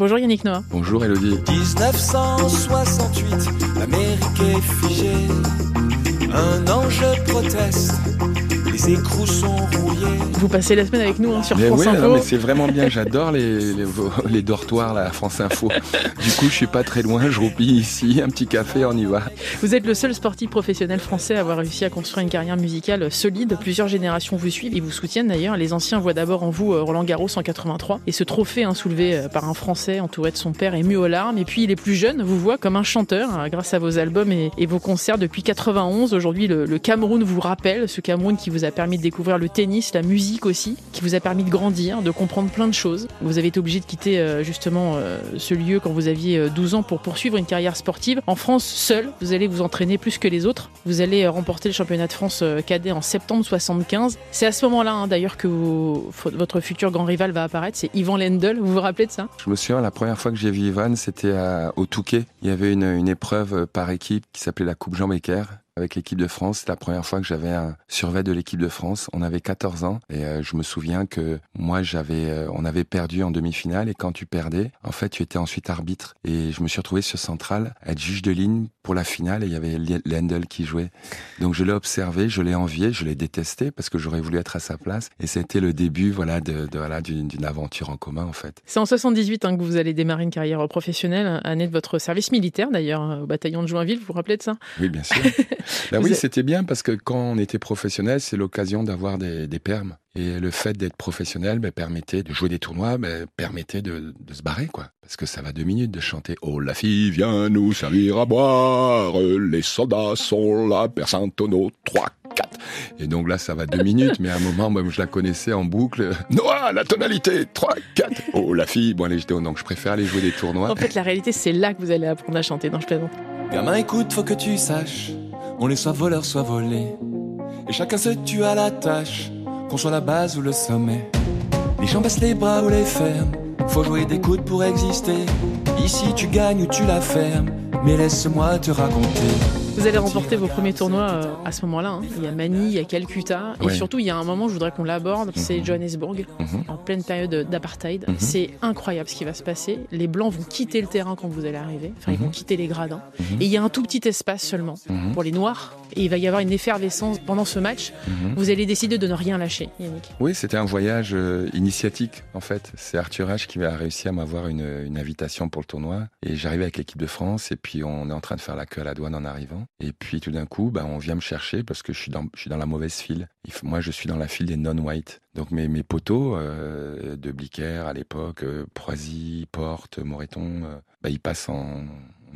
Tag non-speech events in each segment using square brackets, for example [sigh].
Bonjour Yannick Noah. Bonjour Elodie. 1968, l'Amérique est figée. Un ange proteste les écrous sont rouillés. Vous passez la semaine avec nous hein, sur mais France Info. mais c'est vraiment bien. J'adore les, [laughs] les, dortoirs là, à France Info. Du coup, je suis pas très loin. Je roupille ici, un petit café, on y va. Vous êtes le seul sportif professionnel français à avoir réussi à construire une carrière musicale solide. Plusieurs générations vous suivent et vous soutiennent d'ailleurs. Les anciens voient d'abord en vous euh, Roland Garros en 83 et ce trophée hein, soulevé euh, par un Français entouré de son père ému aux larmes. Et puis les plus jeunes vous voient comme un chanteur hein, grâce à vos albums et, vos concerts depuis 91. Aujourd'hui, le, le Cameroun vous rappelle, ce Cameroun qui vous a permis de découvrir le tennis, la musique aussi, qui vous a permis de grandir, de comprendre plein de choses. Vous avez été obligé de quitter euh, justement euh, ce lieu quand vous aviez 12 euh, ans pour poursuivre une carrière sportive. En France, seul, vous allez vous entraîner plus que les autres. Vous allez remporter le championnat de France cadet en septembre 75. C'est à ce moment-là hein, d'ailleurs que votre futur grand rival va apparaître, c'est Ivan Lendl. Vous vous rappelez de ça? Je me souviens, la première fois que j'ai vu Ivan, c'était au Touquet. Il y avait une, une épreuve par équipe qui s'appelait la Coupe Jean Becker avec l'équipe de France. C'est la première fois que j'avais un survêt de l'équipe de France. On avait 14 ans et euh, je me souviens que moi j'avais, euh, on avait perdu en demi-finale et quand tu perdais, en fait tu étais ensuite arbitre et je me suis retrouvé sur Central à être juge de ligne pour la finale et il y avait Lendl qui jouait. Donc je l'ai observé, je l'ai envié, je l'ai détesté parce que j'aurais voulu être à sa place et c'était le début voilà de, de voilà d'une aventure en commun en fait. C'est en 78 hein, que vous allez démarrer une carrière professionnelle, année de votre service militaire d'ailleurs au bataillon de Joinville. Vous vous rappelez de ça? Oui bien sûr. [laughs] Bah oui, c'était bien parce que quand on était professionnel, c'est l'occasion d'avoir des, des, permes. Et le fait d'être professionnel bah, permettait de jouer des tournois, bah, permettait de, de, se barrer, quoi. Parce que ça va deux minutes de chanter Oh la fille vient nous servir à boire, les soldats sont là, personne tonneau, trois, quatre. Et donc là, ça va deux minutes, mais à un moment, moi, je la connaissais en boucle. Noah, la tonalité, trois, quatre. Oh la fille, bon allez, je donc je préfère aller jouer des tournois. En fait, la réalité, c'est là que vous allez apprendre à chanter. Non, je plaisante. Gamin, écoute, faut que tu saches on les soit voleurs, soit volés. Et chacun se tue à la tâche, qu'on soit la base ou le sommet. Les gens baissent les bras ou les ferment, faut jouer des coudes pour exister. Ici tu gagnes ou tu la fermes, mais laisse-moi te raconter. Vous allez remporter vos premiers tournois euh, à ce moment-là. Hein. Il y a Manille, il y a Calcutta. Et surtout, il y a un moment, je voudrais qu'on l'aborde, c'est mhm. Johannesburg, mhm. en pleine période d'apartheid. Mhm. C'est incroyable ce qui va se passer. Les Blancs vont quitter le terrain quand vous allez arriver. Enfin, ils vont quitter les gradins. Et il y a un tout petit espace seulement pour les Noirs. Et il va y avoir une effervescence pendant ce match. Vous allez décider de ne rien lâcher, Yannick. Oui, c'était un voyage euh, initiatique, en fait. C'est Arthur H qui a réussi à m'avoir une, une invitation pour le tournoi. Et j'arrivais avec l'équipe de France. Et puis, on est en train de faire la queue à la douane en arrivant. Et puis, tout d'un coup, bah, on vient me chercher parce que je suis dans, je suis dans la mauvaise file. Moi, je suis dans la file des non-white. Donc mes, mes poteaux euh, de Bliquer à l'époque, euh, Proisy, Porte, Moreton, euh, bah, ils passent en,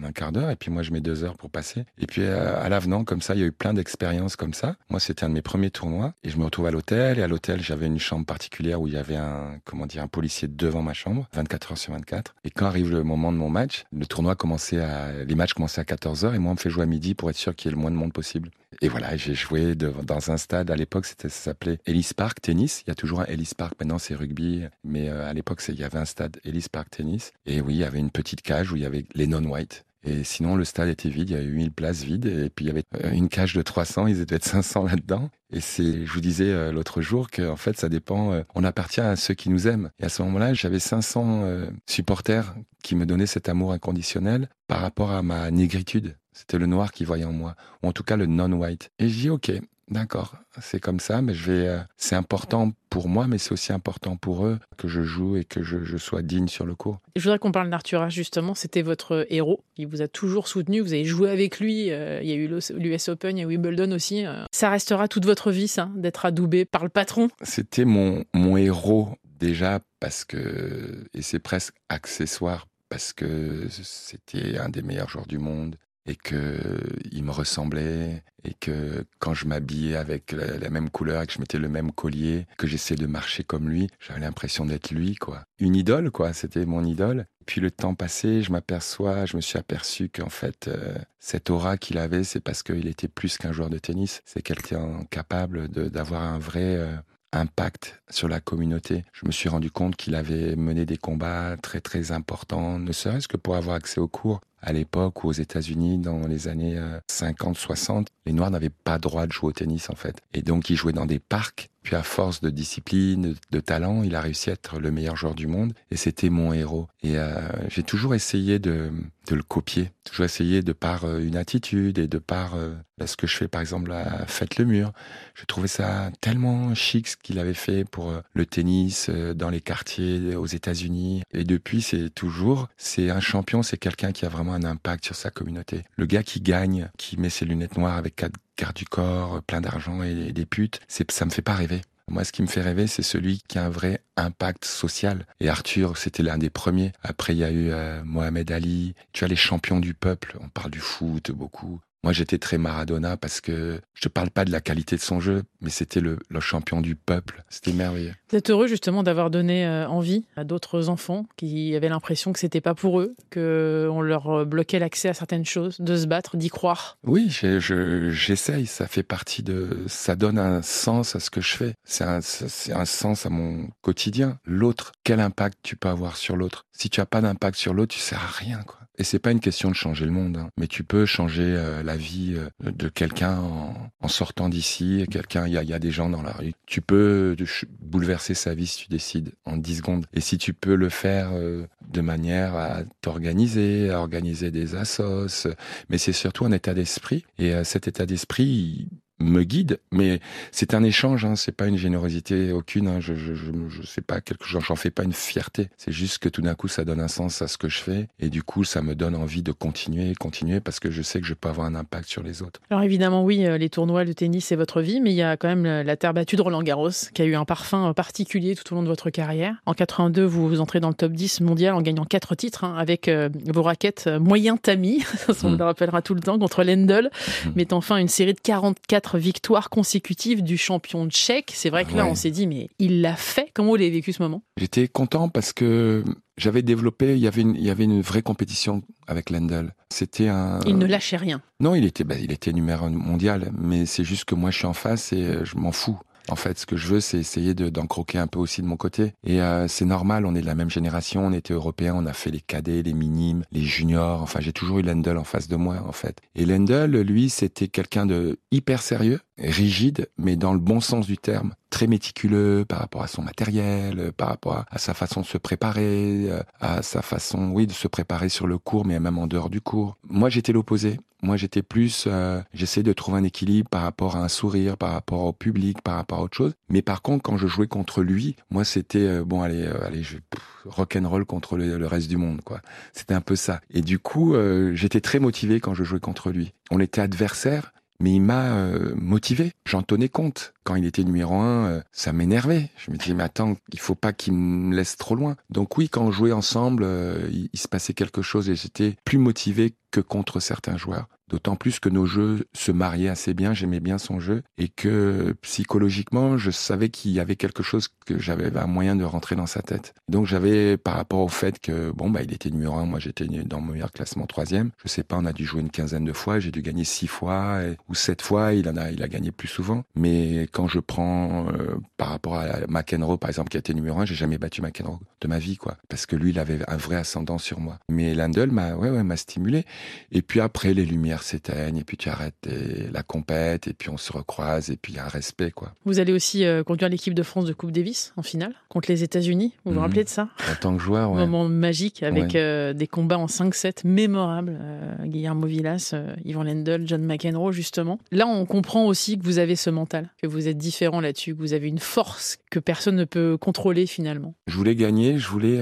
un quart d'heure et puis moi je mets deux heures pour passer. Et puis à, l'avenant comme ça, il y a eu plein d'expériences comme ça. Moi c'était un de mes premiers tournois et je me retrouve à l'hôtel et à l'hôtel j'avais une chambre particulière où il y avait un comment dire un policier devant ma chambre, 24 heures sur 24. Et quand arrive le moment de mon match, le tournoi commençait à les matchs commençaient à 14 heures et moi on me fait jouer à midi pour être sûr qu'il y ait le moins de monde possible. Et voilà, j'ai joué dans un stade, à l'époque, ça s'appelait Ellis Park Tennis. Il y a toujours un Ellis Park, maintenant c'est rugby, mais euh, à l'époque, il y avait un stade Ellis Park Tennis. Et oui, il y avait une petite cage où il y avait les non-white. Et sinon, le stade était vide, il y avait 8000 places vides, et puis il y avait euh, une cage de 300, ils étaient de 500 là-dedans. Et c'est, je vous disais euh, l'autre jour qu'en fait, ça dépend, on appartient à ceux qui nous aiment. Et à ce moment-là, j'avais 500 supporters qui me donnaient cet amour inconditionnel par rapport à ma négritude. C'était le noir qui voyait en moi, ou en tout cas le non-white. Et je dis, ok, d'accord, c'est comme ça, mais je vais. Euh, c'est important pour moi, mais c'est aussi important pour eux que je joue et que je, sois digne sur le court. Je voudrais qu'on parle d'Arthur H. Justement, c'était votre héros. Il vous a toujours soutenu. Vous avez joué avec lui. Euh, il y a eu l'US Open, il y a Wimbledon aussi. Euh. Ça restera toute votre vie, ça, d'être adoubé par le patron? C'était mon mon héros déjà parce que et c'est presque accessoire parce que c'était un des meilleurs joueurs du monde et que il me ressemblait et que quand je m'habillais avec la, même couleur que je mettais le même collier, que j'essayais de marcher comme lui, j'avais l'impression d'être lui quoi. Une idole quoi, c'était mon idole. Puis le temps passé, je m'aperçois, je me suis aperçu qu'en fait euh, cette aura qu'il avait, c'est parce qu'il était plus qu'un joueur de tennis, c'est quelqu'un capable d'avoir un vrai euh, impact sur la communauté. Je me suis rendu compte qu'il avait mené des combats très très importants, ne serait-ce que pour avoir accès aux cours. À l'époque ou aux États-Unis, dans les années 50-60, euh, les Noirs n'avaient pas droit de jouer au tennis en fait. Et donc ils jouaient dans des parcs Puis à force de discipline, de talent, il a réussi à être le meilleur joueur du monde et c'était mon héros. Et euh, j'ai toujours essayé de, le copier, toujours essayé de par euh, une attitude et de par euh, ce que je fais par exemple à Faites le mur. Je trouvais ça tellement chic ce qu'il avait fait pour le tennis dans les quartiers aux États-Unis. Et depuis, c'est toujours, c'est un champion, c'est quelqu'un qui a vraiment un impact sur sa communauté. Le gars qui gagne, qui met ses lunettes noires avec quatre garde du corps, plein d'argent et des putes, c'est, ça me fait pas rêver. Moi, ce qui me fait rêver, c'est celui qui a un vrai impact social. Et Arthur, c'était l'un des premiers. Après, il y a eu euh, Mohamed Ali. Tu as les champions du peuple. On parle du foot beaucoup. Moi, j'étais très Maradona parce que je ne parle pas de la qualité de son jeu, mais c'était le, champion du peuple. C'était merveilleux. Vous êtes heureux justement d'avoir donné euh, envie à d'autres enfants qui avaient l'impression que c'était pas pour eux, qu'on leur euh, bloquait l'accès à certaines choses, de se battre, d'y croire? Oui, j'essaye. ça fait partie de, ça donne un sens à ce que je fais. C'est un, un sens à mon quotidien. L'autre, quel impact tu peux avoir sur l'autre? Si tu as pas d'impact sur l'autre, tu sers à rien, quoi. Et c'est pas une question de changer le monde, hein. mais tu peux changer euh, la vie euh, de quelqu'un en, sortant d'ici. Quelqu'un, il y a, des gens dans la rue. Tu peux bouleverser sa vie si tu décides en 10 secondes. Et si tu peux le faire euh, de manière à t'organiser, à organiser des assos, mais c'est surtout un état d'esprit. Et cet état d'esprit, me guide, mais c'est un échange, hein, c'est pas une générosité aucune. Hein, je, je, je, je, sais pas quelque chose, j'en fais pas une fierté. C'est juste que tout d'un coup, ça donne un sens à ce que je fais, et du coup, ça me donne envie de continuer, continuer, parce que je sais que je peux avoir un impact sur les autres. Alors évidemment, oui, euh, les tournois, le tennis, c'est votre vie, mais il y a quand même la terre battue de Roland Garros, qui a eu un parfum euh, particulier tout au long de votre carrière. En 82, vous vous entrez dans le top 10 mondial en gagnant quatre titres hein, avec euh, vos raquettes moyen tamis, [laughs] on mmh. le rappellera tout le temps, contre Lendl, mmh. mettant fin à une série de 44 victoire consécutive du champion tchèque. C'est vrai que là, on s'est dit, mais il l'a fait. Comment vous l'avez vécu ce moment? J'étais content parce que j'avais développé, il y avait une, il y avait une vraie compétition avec Lendl. C'était un. Il ne lâchait rien. Non, il était, bah, il était numéro mondial, mais c'est juste que moi, je suis en face et euh, je m'en fous. En fait, ce que je veux, c'est essayer d'en croquer un peu aussi de mon côté. Et euh, c'est normal, on est de la même génération, on était européens, on a fait les cadets, les minimes, les juniors. Enfin, j'ai toujours eu Lendl en face de moi, en fait. Et Lendl, lui, c'était quelqu'un de hyper sérieux, rigide, mais dans le bon sens du terme très méticuleux par rapport à son matériel, par rapport à sa façon de se préparer, à sa façon, oui, de se préparer sur le cours, mais même en dehors du cours. Moi, j'étais l'opposé. Moi, j'étais plus, euh, j'essayais de trouver un équilibre par rapport à un sourire, par rapport au public, par rapport à autre chose. Mais par contre, quand je jouais contre lui, moi, c'était euh, bon, allez, euh, allez, je rock and roll contre le, reste du monde, quoi. C'était un peu ça. Et du coup, j'étais très motivé quand je jouais contre lui. On était adversaires, mais il m'a euh, motivé. J'en tenais compte. Quand il était numéro un, euh, ça m'énervait. Je me disais, mais attends, il faut pas qu'il me laisse trop loin. Donc oui, quand on jouait ensemble, euh, il, se passait quelque chose et j'étais plus motivé que contre certains joueurs. D'autant plus que nos jeux se mariaient assez bien, j'aimais bien son jeu, et que psychologiquement, je savais qu'il y avait quelque chose que j'avais un moyen de rentrer dans sa tête. Donc j'avais, par rapport au fait que, bon, bah, il était numéro un, moi j'étais dans mon meilleur classement troisième, je sais pas, on a dû jouer une quinzaine de fois, j'ai dû gagner six fois, ou sept fois, il en a, il a gagné plus souvent. Mais quand je prends, euh, par rapport à McEnroe, par exemple, qui a été numéro un, j'ai jamais battu McEnroe de ma vie, quoi. Parce que lui, il avait un vrai ascendant sur moi. Mais Landel m'a, ouais, ouais, m'a stimulé. Et puis après, les lumières s'éteignent, et puis tu arrêtes la compète, et puis on se recroise, et puis il y a un respect, quoi. Vous allez aussi euh, conduire l'équipe de France de Coupe Davis en finale contre les États-Unis. Vous vous mhm. rappelez de ça? En tant que joueur, ouais. Moment magique avec euh, des combats en 5-7 mémorables. Euh, Guillermo Villas, Yvan Lendl, John McEnroe, justement. Là, on comprend aussi que vous avez ce mental, que vous êtes différent là-dessus, que vous avez une force que personne ne peut contrôler finalement. Je voulais gagner, je voulais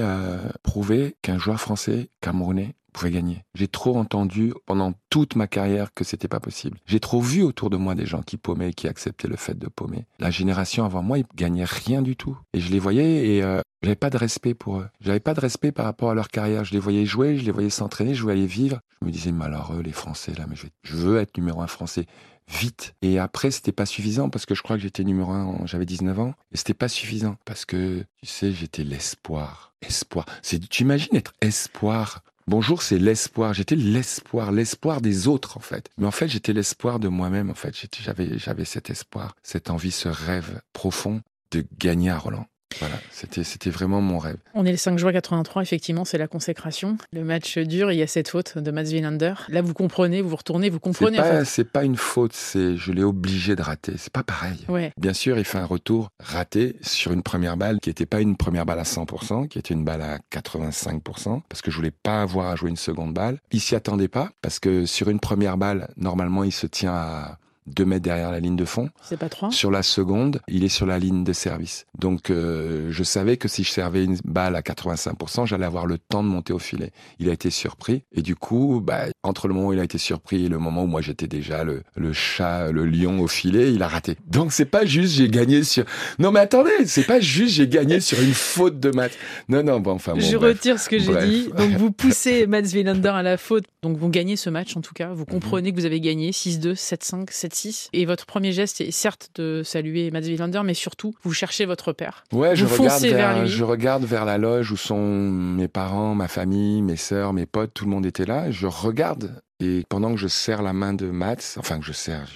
prouver qu'un joueur français, camerounais, pouvait gagner. J'ai trop entendu pendant toute ma carrière que c'était pas possible. J'ai trop vu autour de moi des gens qui paumaient, qui acceptaient le fait de paumer. La génération avant moi, ils gagnaient rien du tout. Et je les voyais et euh, j'avais pas de respect pour eux. J'avais pas de respect par rapport à leur carrière. Je les voyais jouer, je les voyais s'entraîner, je voyais vivre. Je me disais malheureux les Français là, mais je, je veux être numéro un français vite. Et après, c'était pas suffisant parce que je crois que j'étais numéro un, j'avais 19 ans. Et c'était pas suffisant parce que, tu sais, j'étais l'espoir. Espoir. C'est, tu imagines être espoir Bonjour, c'est l'espoir. J'étais l'espoir, l'espoir des autres en fait. Mais en fait, j'étais l'espoir de moi-même en fait. J'avais, j'avais cet espoir, cette envie, ce rêve profond de gagner à Roland. Voilà, c'était, vraiment mon rêve. On est le 5 juin 83, effectivement, c'est la consécration. Le match dure, il y a cette faute de Mats Wilander. Là, vous comprenez, vous vous retournez, vous comprenez. C'est pas, pas une faute, c'est je l'ai obligé de rater. C'est pas pareil. Ouais. Bien sûr, il fait un retour raté sur une première balle qui n'était pas une première balle à 100%, qui était une balle à 85%, parce que je voulais pas avoir à jouer une seconde balle. Il s'y attendait pas, parce que sur une première balle, normalement, il se tient à 2 mètres derrière la ligne de fond. C'est pas trois. Sur la seconde, il est sur la ligne de service. Donc, euh, je savais que si je servais une balle à 85%, j'allais avoir le temps de monter au filet. Il a été surpris. Et du coup, bah, entre le moment où il a été surpris et le moment où moi j'étais déjà le, le chat, le lion au filet, il a raté. Donc, c'est pas juste j'ai gagné sur... Non, mais attendez, c'est pas juste j'ai gagné sur une faute de maths. Non, non, bon, enfin bon, je bref. retire ce que j'ai dit. Donc [laughs] vous poussez Mats Wilander à la faute. Donc vous gagnez ce match en tout cas. Vous comprenez que vous avez gagné 6-2, 7-5, 7-6. Et votre premier geste est certes de saluer Mats Wilander, mais surtout vous cherchez votre père. Ouais, je regarde, vers je regarde vers la loge où sont mes parents, ma famille, mes sœurs, mes potes, tout le monde était là. Je regarde et pendant que je serre la main de Mats, enfin que je serre,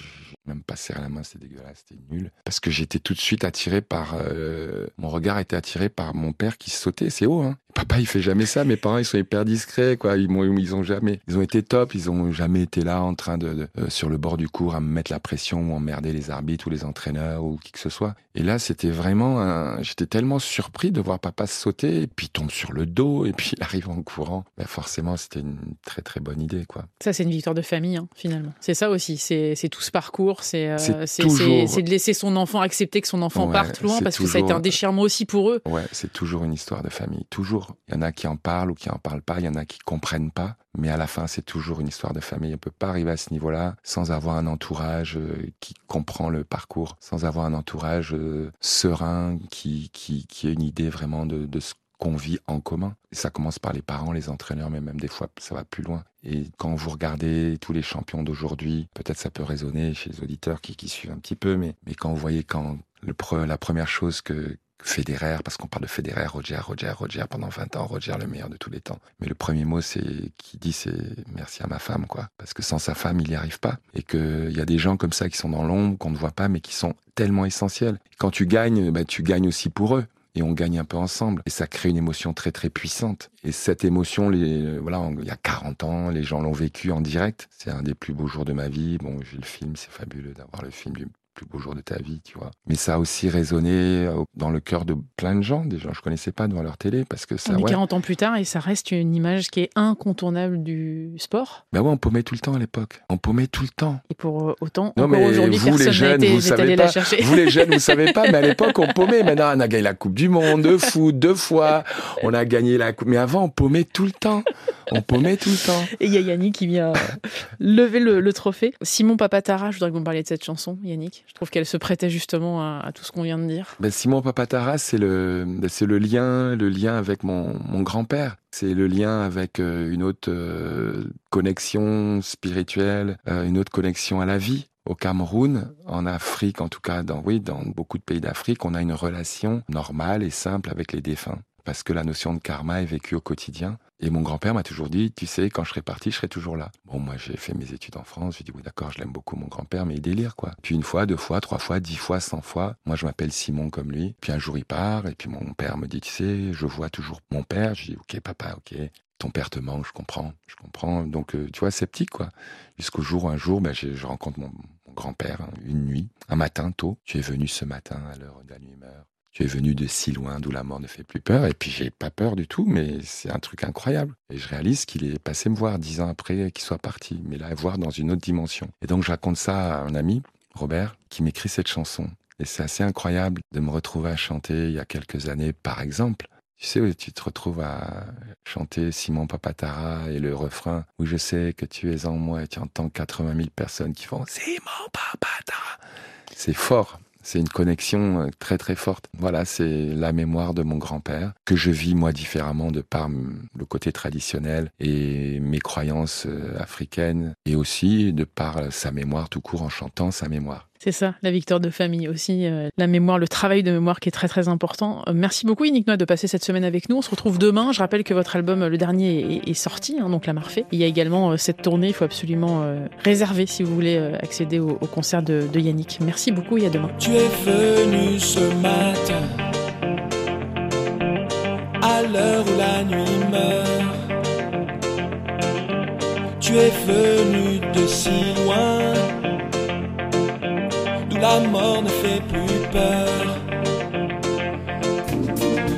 même pas serré la main, c'était dégueulasse, c'était nul. Parce que j'étais tout de suite attiré par, euh, mon regard était attiré par mon père qui sautait, c'est haut, hein. Papa, il fait jamais ça. Mes parents, ils sont hyper discrets, quoi. Ils m'ont, ils ont jamais, ils ont été top. Ils ont jamais été là en train de, de- euh, sur le bord du cours à me mettre la pression ou emmerder les arbitres ou les entraîneurs ou qui que ce soit. Et là, c'était vraiment un, j'étais tellement surpris de voir papa sauter et puis il tombe sur le dos et puis il arrive en courant. Ben, forcément, c'était une très très bonne idée, quoi. Ça, c'est une victoire de famille, hein, finalement. C'est ça aussi. C'est tout ce parcours. C'est euh, C'est c'est- toujours- de laisser son enfant accepter que son enfant Ouais, parte loin parce que ça a été un déchirement aussi pour eux. Ouais, c'est toujours une histoire de famille. Toujours. Il y en a qui en parlent ou qui en parlent pas. Il y en a qui comprennent pas. Mais à la fin, c'est toujours une histoire de famille. On peut pas arriver à ce niveau-là sans avoir un entourage euh, qui comprend le parcours, sans avoir un entourage euh, serein qui, qui, qui a une idée vraiment de, de ce qu'on vit en commun. Ça commence par les parents, les entraîneurs, mais même des fois, ça va plus loin. Et quand vous regardez tous les champions d'aujourd'hui, peut-être ça peut résonner chez les auditeurs qui, qui suivent un petit peu, mais, mais quand vous voyez quand le pre- la première chose que Federer, parce qu'on parle de Federer, Roger, Roger, Roger pendant 20 ans, Roger le meilleur de tous les temps. Mais le premier mot c'est qui dit c'est merci à ma femme quoi, parce que sans sa femme il n'y arrive pas et que il y a des gens comme ça qui sont dans l'ombre qu'on ne voit pas mais qui sont tellement essentiels. Quand tu gagnes, bah, tu gagnes aussi pour eux et on gagne un peu ensemble. Et ça crée une émotion très très puissante. Et cette émotion, les, voilà, on- il y a 40 ans, les gens l'ont vécu en direct. C'est un des plus beaux jours de ma vie. Bon, j'ai le film, c'est fabuleux d'avoir le film du plus beau jour de ta vie, tu vois. Mais ça a aussi résonné euh, dans le cœur de plein de gens, des gens que je connaissais pas devant leur télé, parce que ça, On est ouais. 40 ans plus tard et ça reste une image qui est incontournable du sport. Bah ouais, on paumait tout le temps à l'époque. On paumait tout le temps. Et pour euh, autant, Non, mais aujourd'hui, vous, les personne jeunes, été vous savez pas. Vous les jeunes, vous [laughs] savez pas, mais à l'époque, on paumait. Maintenant, on a gagné la Coupe du Monde de foot deux fois. On a gagné la Coupe. Mais avant, on paumait tout le temps. On paumait tout le temps. Et il y a Yannick qui vient lever le, le trophée. Simon Papatara, je voudrais que vous me parliez de cette chanson, Yannick. Je trouve qu'elle se prêtait justement à, tout ce qu'on vient de dire. Ben, Simon Papatara, c'est le, ben, c'est le lien, le lien avec mon, mon grand-père. C'est le lien avec euh, une autre euh, connexion spirituelle, euh, une autre connexion à la vie. Au Cameroun, en Afrique, en tout cas, dans, oui, dans beaucoup de pays d'Afrique, on a une relation normale et simple avec les défunts. Parce que la notion de karma est vécue au quotidien. Et mon grand-père m'a toujours dit, tu sais, quand je serai parti, je serai toujours là. Bon, moi, j'ai fait mes études en France. J'ai dit, oui, d'accord, je l'aime beaucoup, mon grand-père, mais il délire, quoi. Puis une fois, deux fois, trois fois, dix fois, cent fois. Moi, je m'appelle Simon comme lui. Puis un jour, il part. Et puis mon père me dit, tu sais, je vois toujours mon père. Je dis, ok, papa, ok. Ton père te manque, je comprends, je comprends. Donc, euh, tu vois, sceptique, quoi. Jusqu'au jour où un jour, ben, je, rencontre mon, grand-père, hein, une nuit, un matin tôt. Tu es venu ce matin à l'heure où la nuit meurt. Tu es venu de si loin d'où la mort ne fait plus peur. Et puis j'ai pas peur du tout, mais c'est un truc incroyable. Et je réalise qu'il est passé me voir dix ans après qu'il soit parti, mais là, voir dans une autre dimension. Et donc je raconte ça à un ami, Robert, qui m'écrit cette chanson. Et c'est assez incroyable de me retrouver à chanter il y a quelques années, par exemple. Tu sais, tu te retrouves à chanter Simon Papatara et le refrain où je sais que tu es en moi et tu entends 80 000 personnes qui font Simon Papatara. C'est fort. C'est une connexion euh, très très forte. Voilà, c'est la mémoire de mon grand-père que je vis moi différemment de par mm, le côté traditionnel et mes croyances euh, africaines et aussi de par euh, sa mémoire tout court en chantant sa mémoire. C'est ça, la victoire de famille aussi, euh, la mémoire, le travail de mémoire qui est très très important. Euh, merci beaucoup Yannick Noah de passer cette semaine avec nous. On se retrouve demain. Je rappelle que votre album, euh, le dernier, est, sorti, hein, donc La Marfée. Il y a également cette tournée, il faut absolument réserver si vous voulez accéder au, concert de, Yannick. Merci beaucoup et à demain. Tu es venu ce matin l'heure où la nuit meurt. Tu es venu de si loin, la mort ne fait plus peur.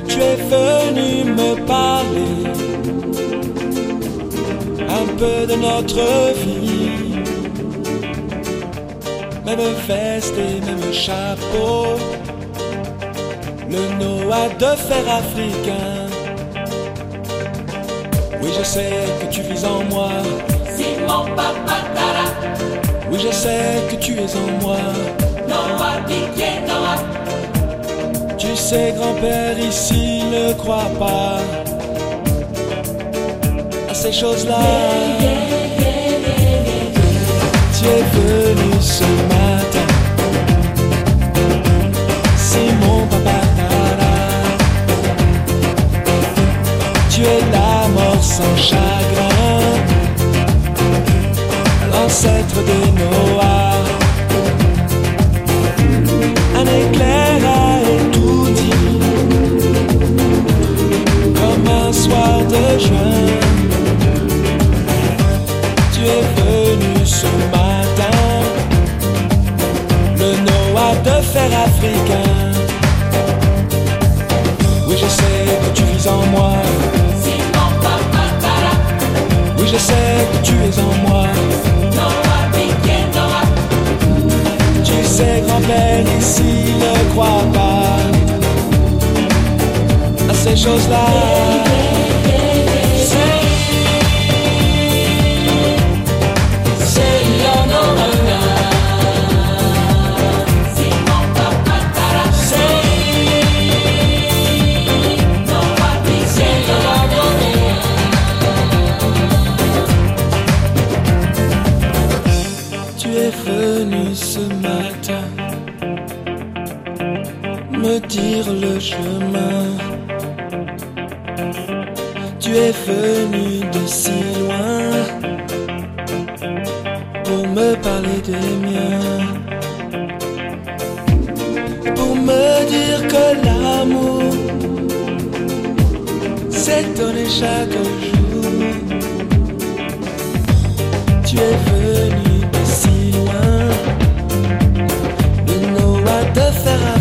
Tu es venu me parler un peu de notre vie, même veste et même chapeau le Noah de fer africain. Oui, je sais que tu vis en moi. Simon Papatara. Oui, je sais que tu es en moi. Noah Noah. Tu sais, grand-père, ici ne crois pas à ces choses-là. Tu es venu ce matin. Simon Papatara. Tu es la mort sans chagrin, l'ancêtre des Noahs. De juin. Tu es venu ce matin, le Noah de fer africain. Oui, je sais que tu vis en moi. Oui, je sais que tu es en moi. Tu sais, grand-père, ici ne crois pas ces choses-là. Donné chaque jour. Tu es venu de si loin, de Noah de fer